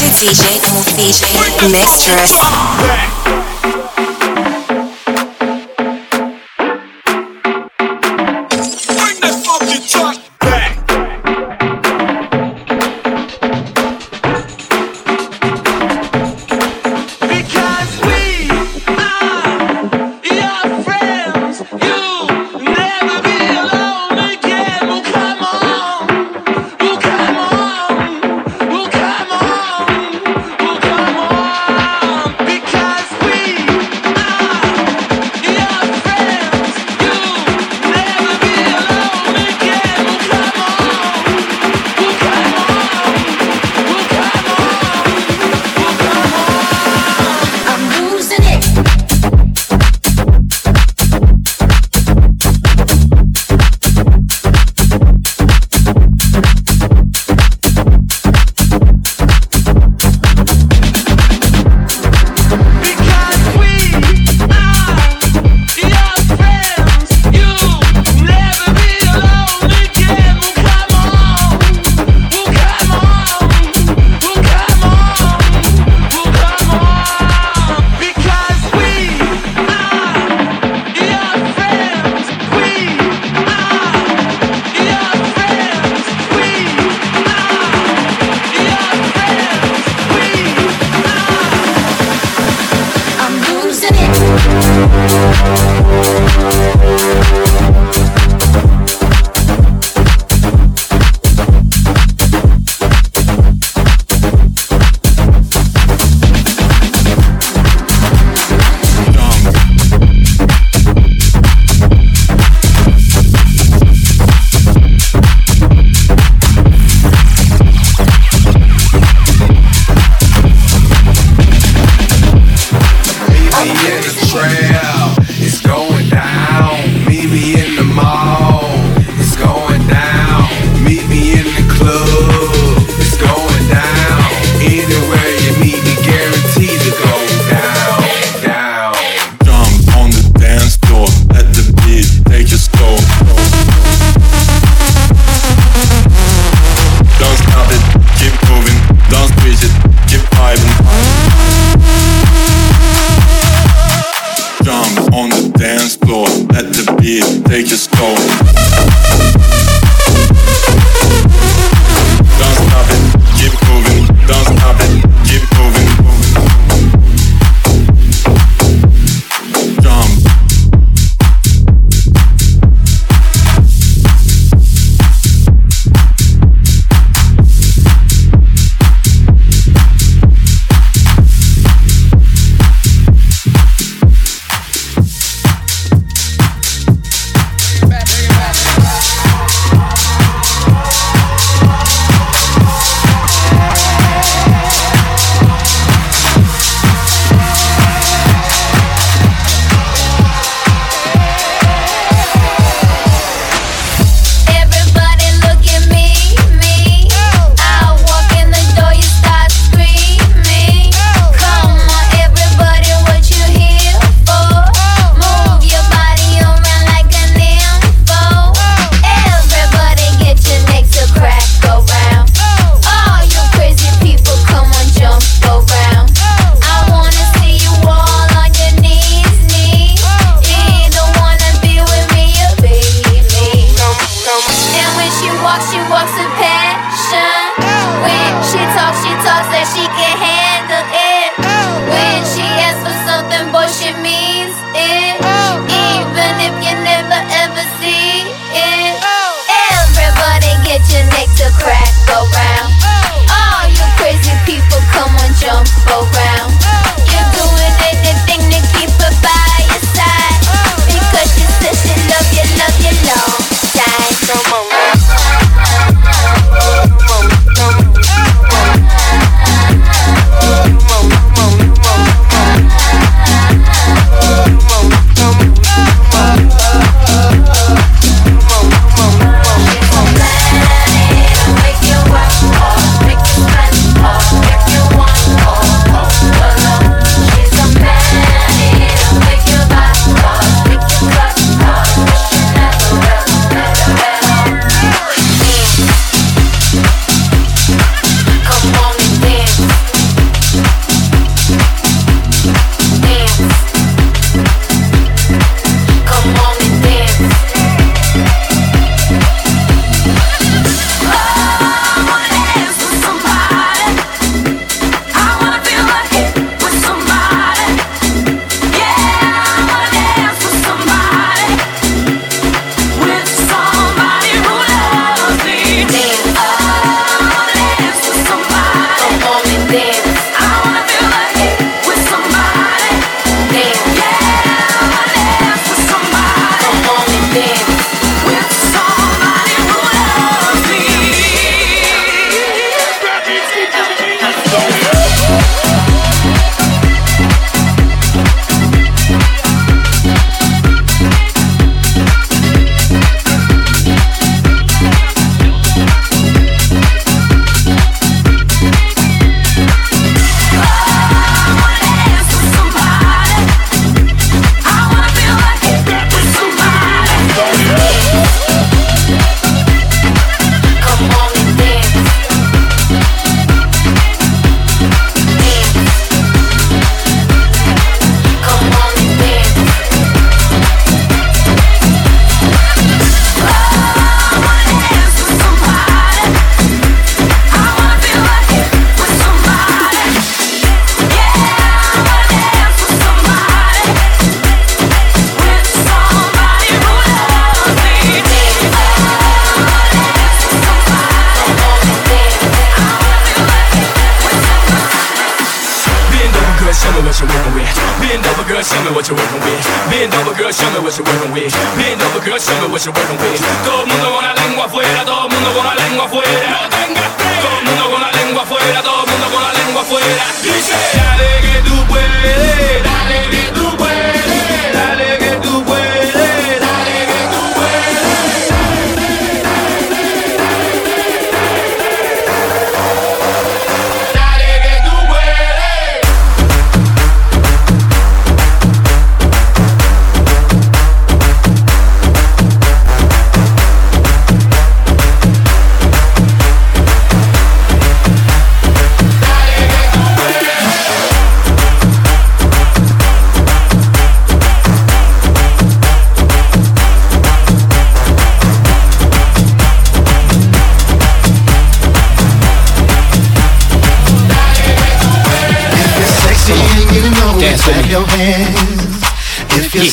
to DJ DJ Mixxtress.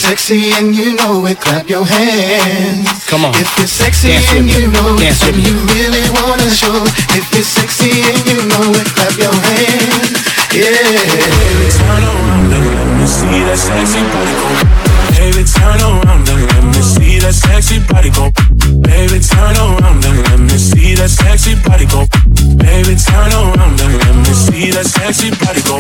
sexy and you know it, clap your hands. Come on. If it's sexy Dance and you know it, Dance and you really wanna show. If it's sexy and you know it, clap your hands. Yeah. Baby, turn around and let me see that sexy body go. Baby, turn around and let me see that sexy body go. Baby, turn around and let me see that sexy body go. Baby, turn around and let me see that sexy body go.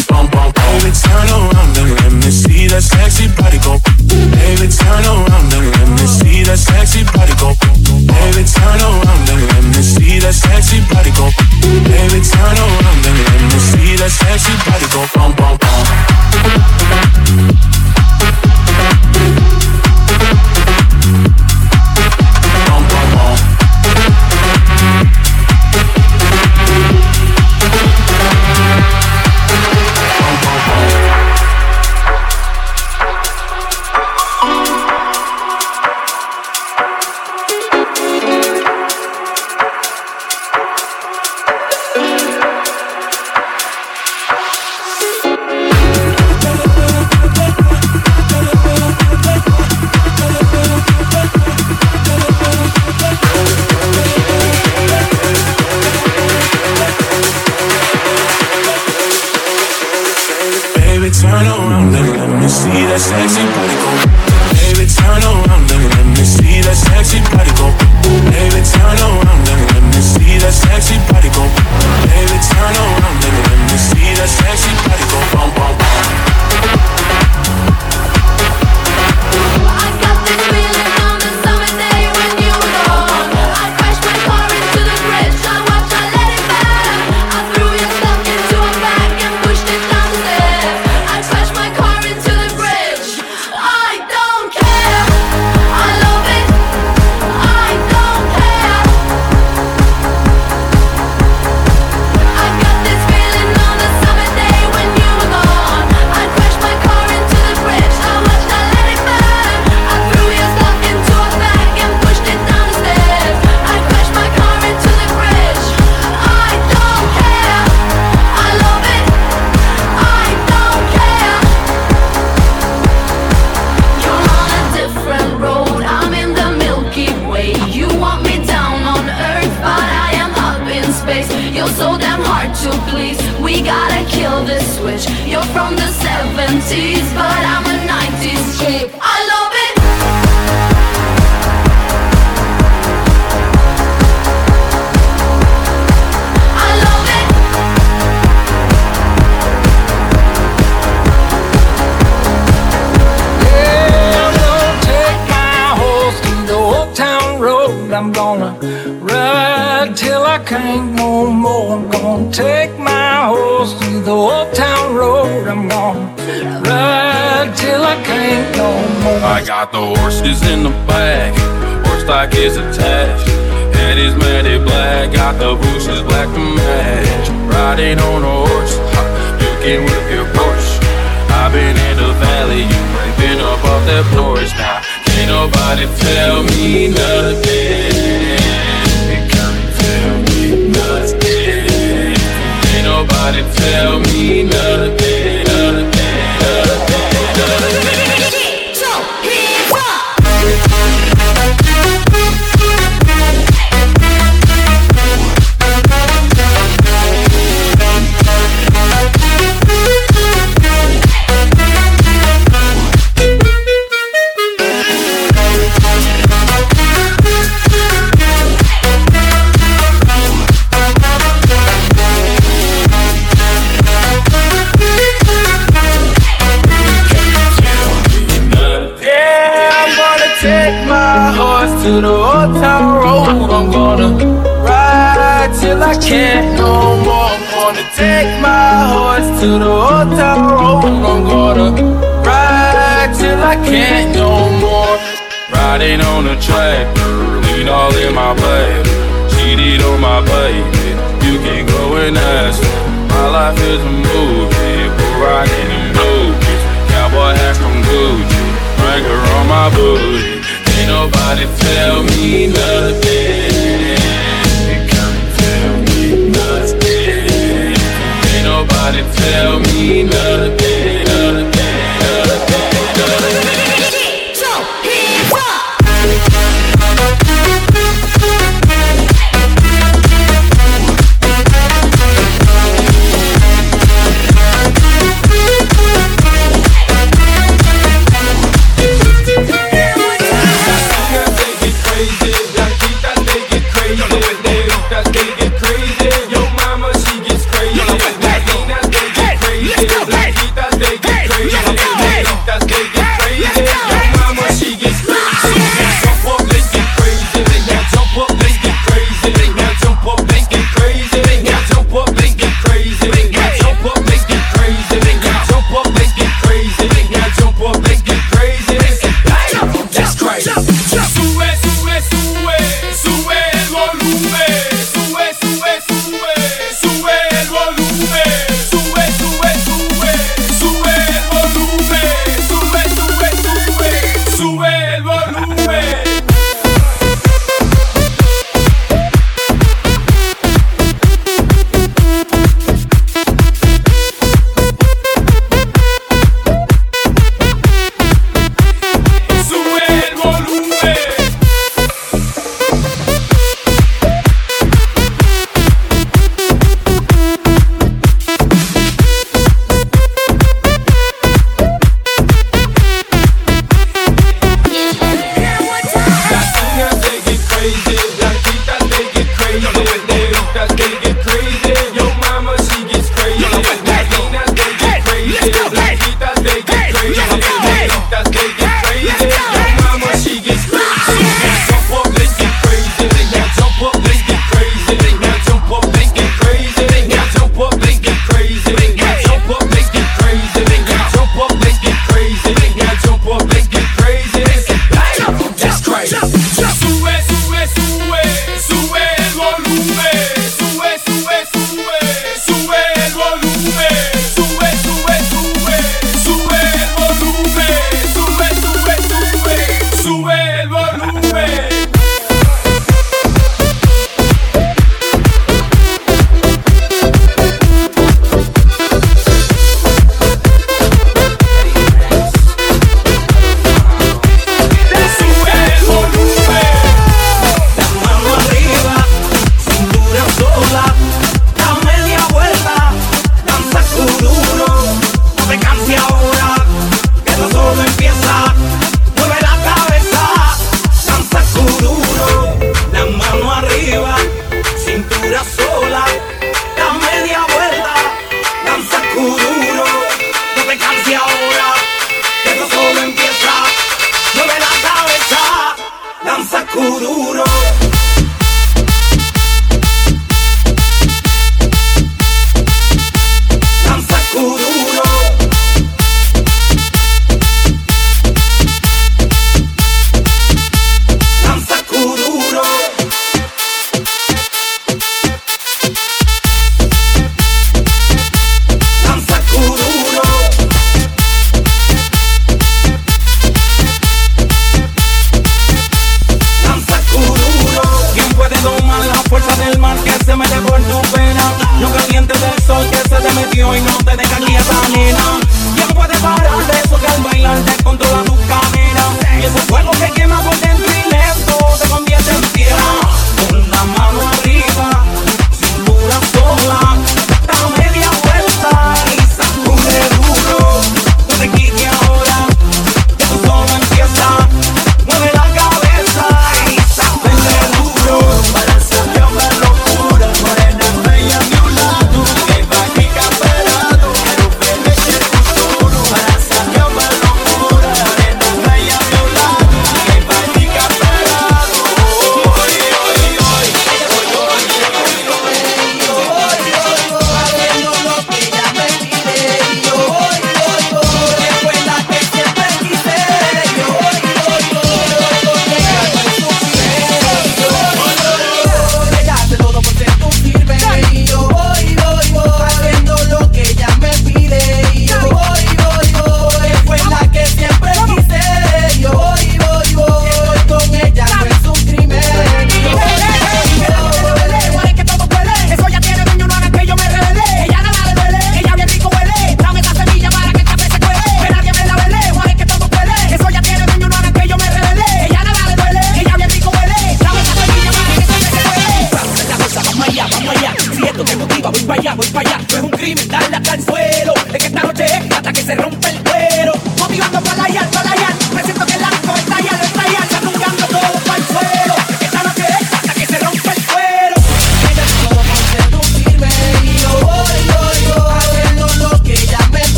is attached. And he's matted black, got the bushes black to match. Riding on a horse, you can whip your horse. I've been in the valley, you ain't been up off that porch. Now, can't nobody tell me nothing. Can't tell me nothing. Can't nobody tell me nothing. can't no more. Riding on a tractor, lean all in my bed. Cheated on my baby, you can go and ask. My life is a movie, we're riding in movies. Cowboy hat from Gucci, Wrangler on my booty. Ain't nobody tell me nothing. Tell me nothing. Ain't nobody tell me nothing.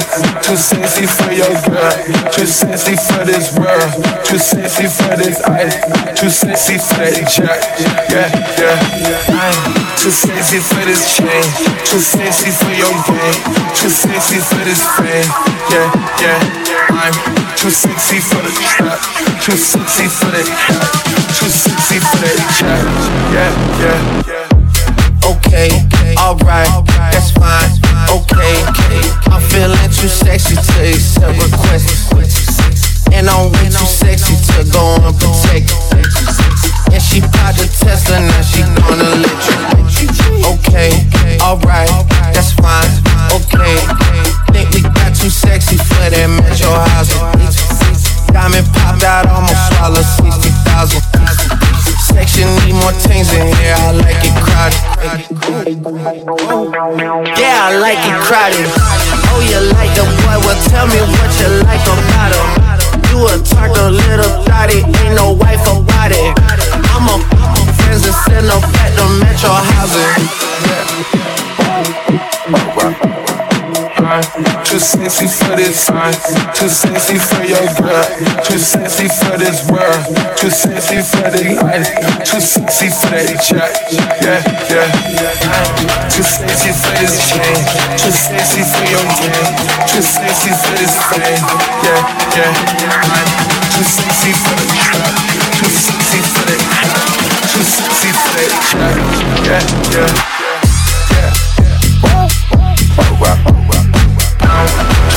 Time, too sexy for your girl, too sexy for this world, too sexy for this ice, too sexy for that jack, yeah, yeah. I'm too sexy for this chain, too sexy for your game, too sexy for this fame, yeah, yeah. I'm too sexy for the trap, too sexy for that hat, too sexy for that jack, yeah, yeah, yeah. Okay, alright, that's fine. Okay, I'm feeling too sexy to accept requests. And I'm way too sexy to go unprotected. And she popped the Tesla, now she gonna let you. Okay, alright, that's fine. Okay, think we got too sexy for that metro housing. Diamond popped out, almost swallowed 60,000. Section need more things in Like it crowded. Yeah, I like it crowded. Oh, you like the boy? Well, tell me what you like about him. You a talker, little thotty, ain't no wife about it. I'm a friends and send no back to metro housing. Too sexy for this time, too sexy for your girl, too sexy for this world, too sexy for the life, too sexy for that jack, yeah, yeah. Too sexy for this chain, too sexy for your game, too sexy for this fame, yeah, yeah. Too sexy for the trap, too sexy for hat, too sexy for that jack, yeah, yeah, yeah.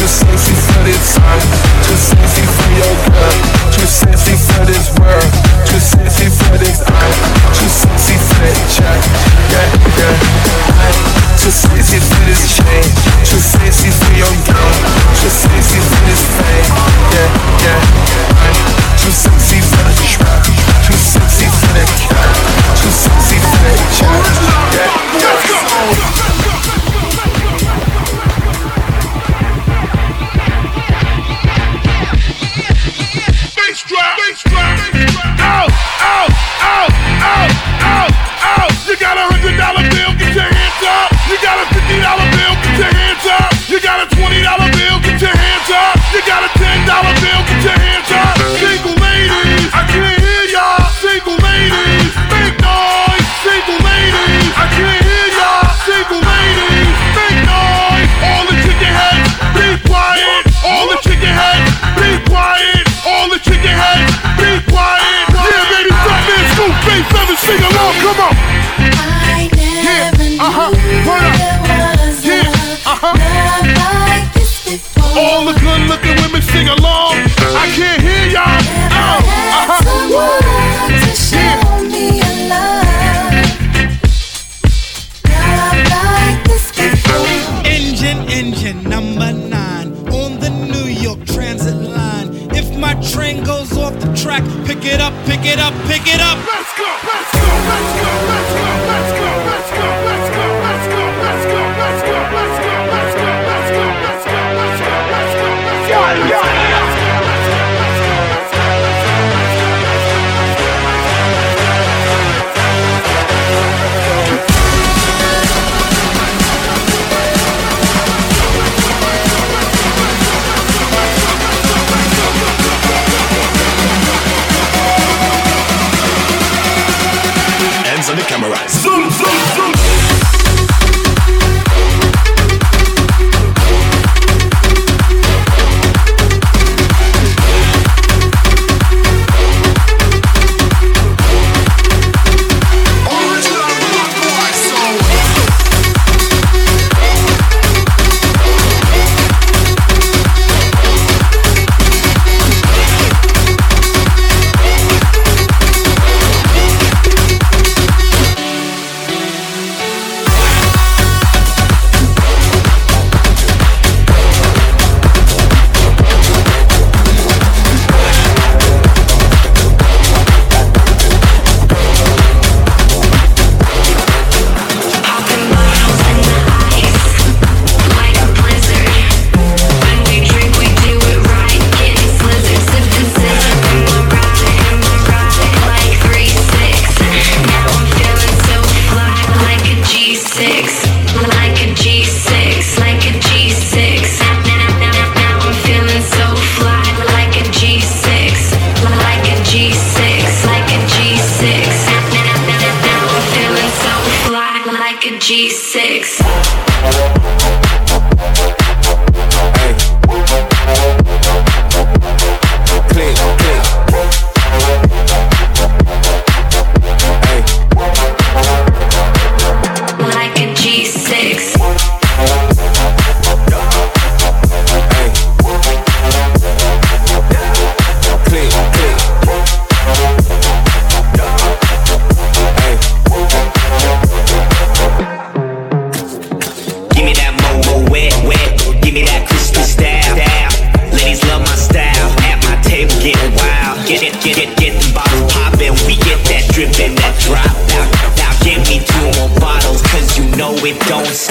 Too sexy for this time, too sexy for your girl, too sexy for this world, too sexy for this eye, too sexy for that jack, yeah, yeah. Too sexy for this chain, too sexy for your game, too sexy for this fame, yeah, yeah. I'm too sexy for the trap, Come on. I never yeah. uh-huh. knew yeah. uh-huh. All the good looking women sing along. I can't hear y'all. Oh. Uh-huh. To show yeah. me a love. Like this before. Engine, engine number nine on the New York Transit line. If my train goes off the track, pick it up, pick it up, pick it up. Let's go. it don't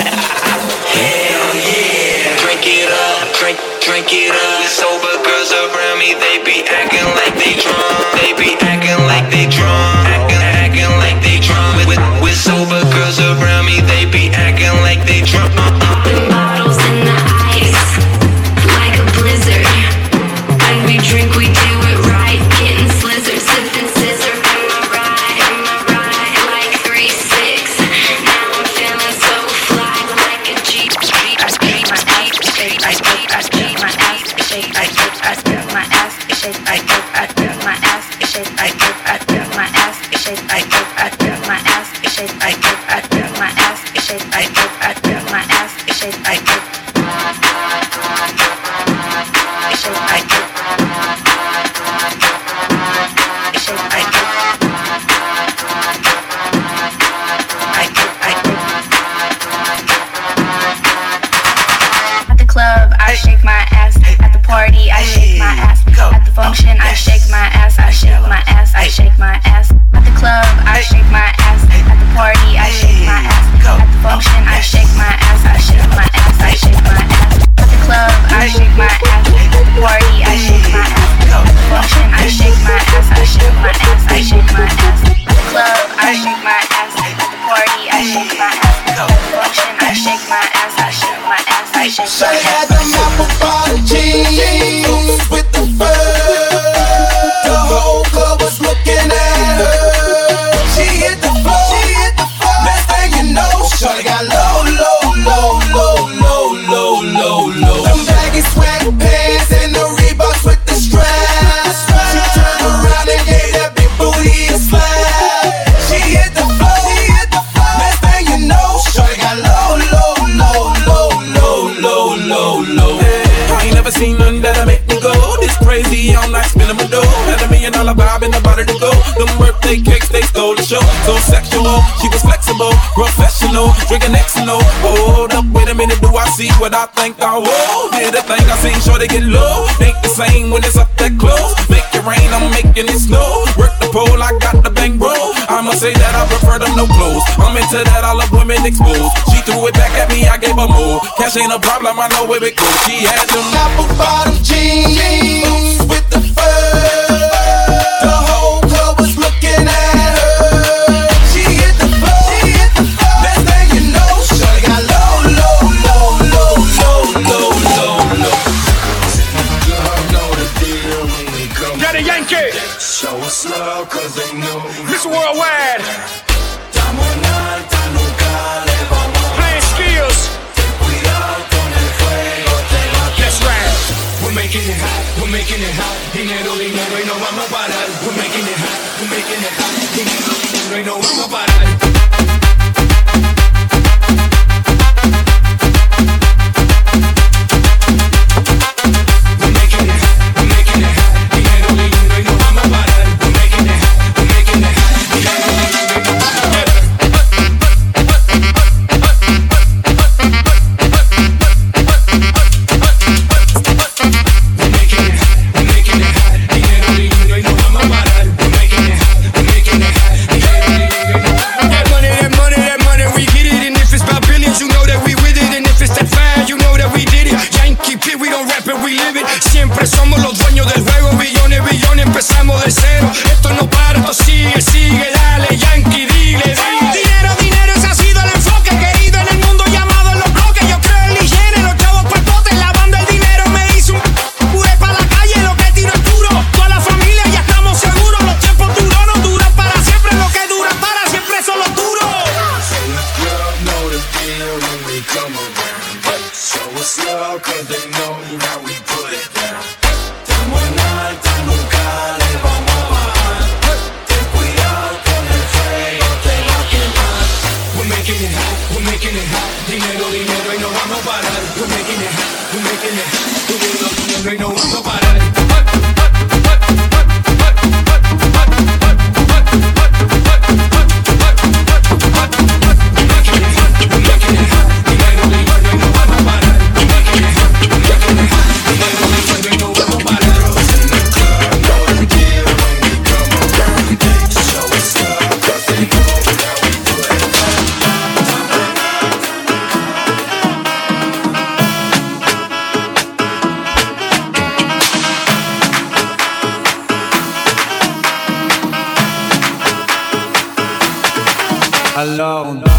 drinking Xano. Hold up, wait a minute, do I see what I think I will? Did the thing I seen, sure they get low. Ain't the same when it's up that close. Make it rain, I'm making it snow. Work the pole, I got the bank bro. I'ma say that I prefer them no clothes. I'm into that, I love women exposed. She threw it back at me, I gave her more. Cash ain't a problem, I know where it goes. She had them apple bottom jeans. There ain't no room about alone.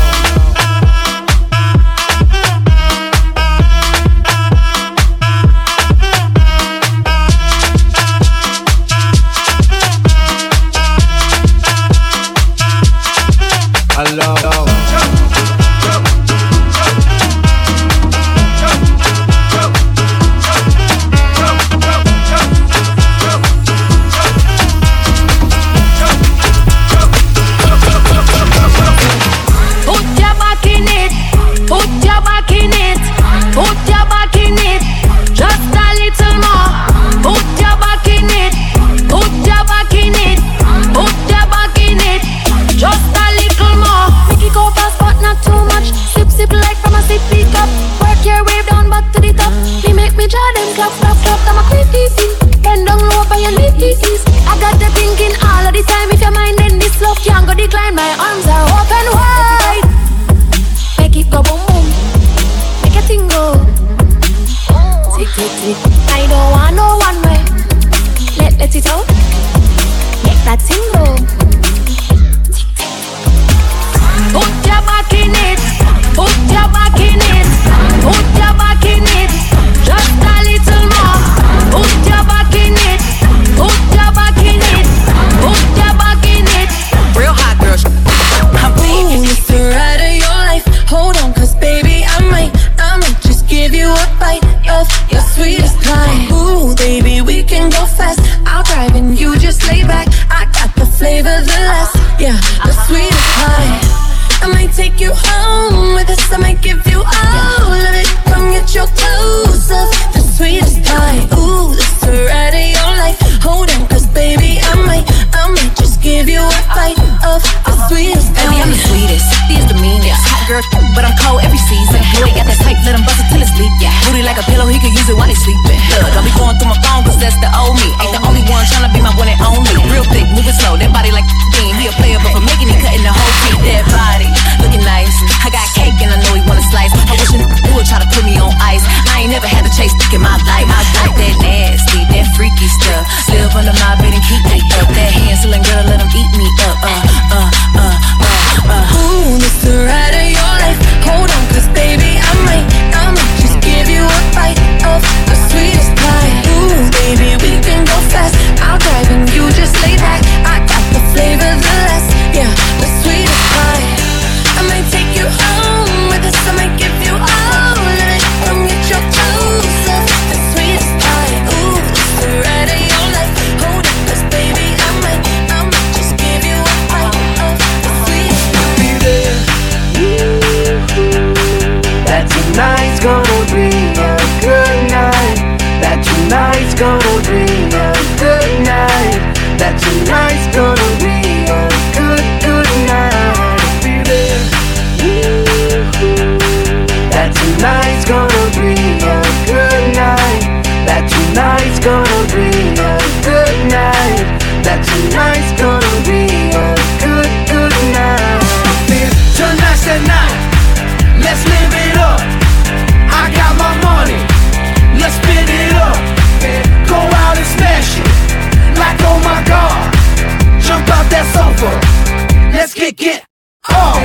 pick it up.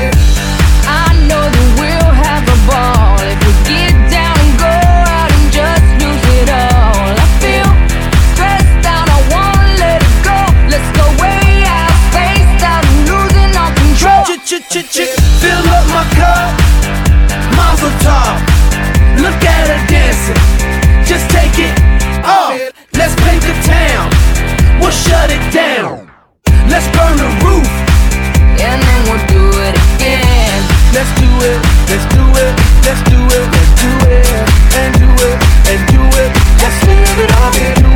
I know that we'll have a ball if we get down and go out and just lose it all. I feel stressed out, I wanna let it go. Let's go way out, spaced out, and losing all control. Ch ch ch ch fill up my cup, Mazel Tov. Look at her dancing, just take it off. Let's paint the town, we'll shut it down. Let's burn the roof. let's do it, let's do it, let's do it, and do it, and do it, let's live it up.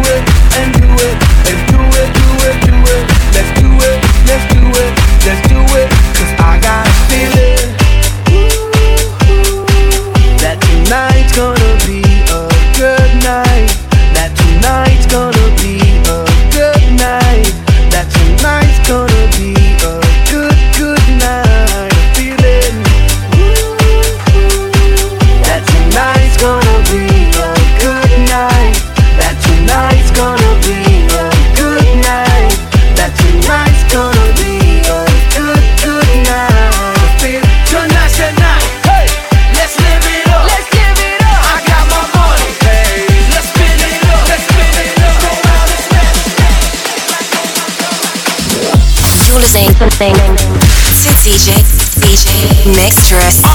To DJ, DJ, Mixxtress.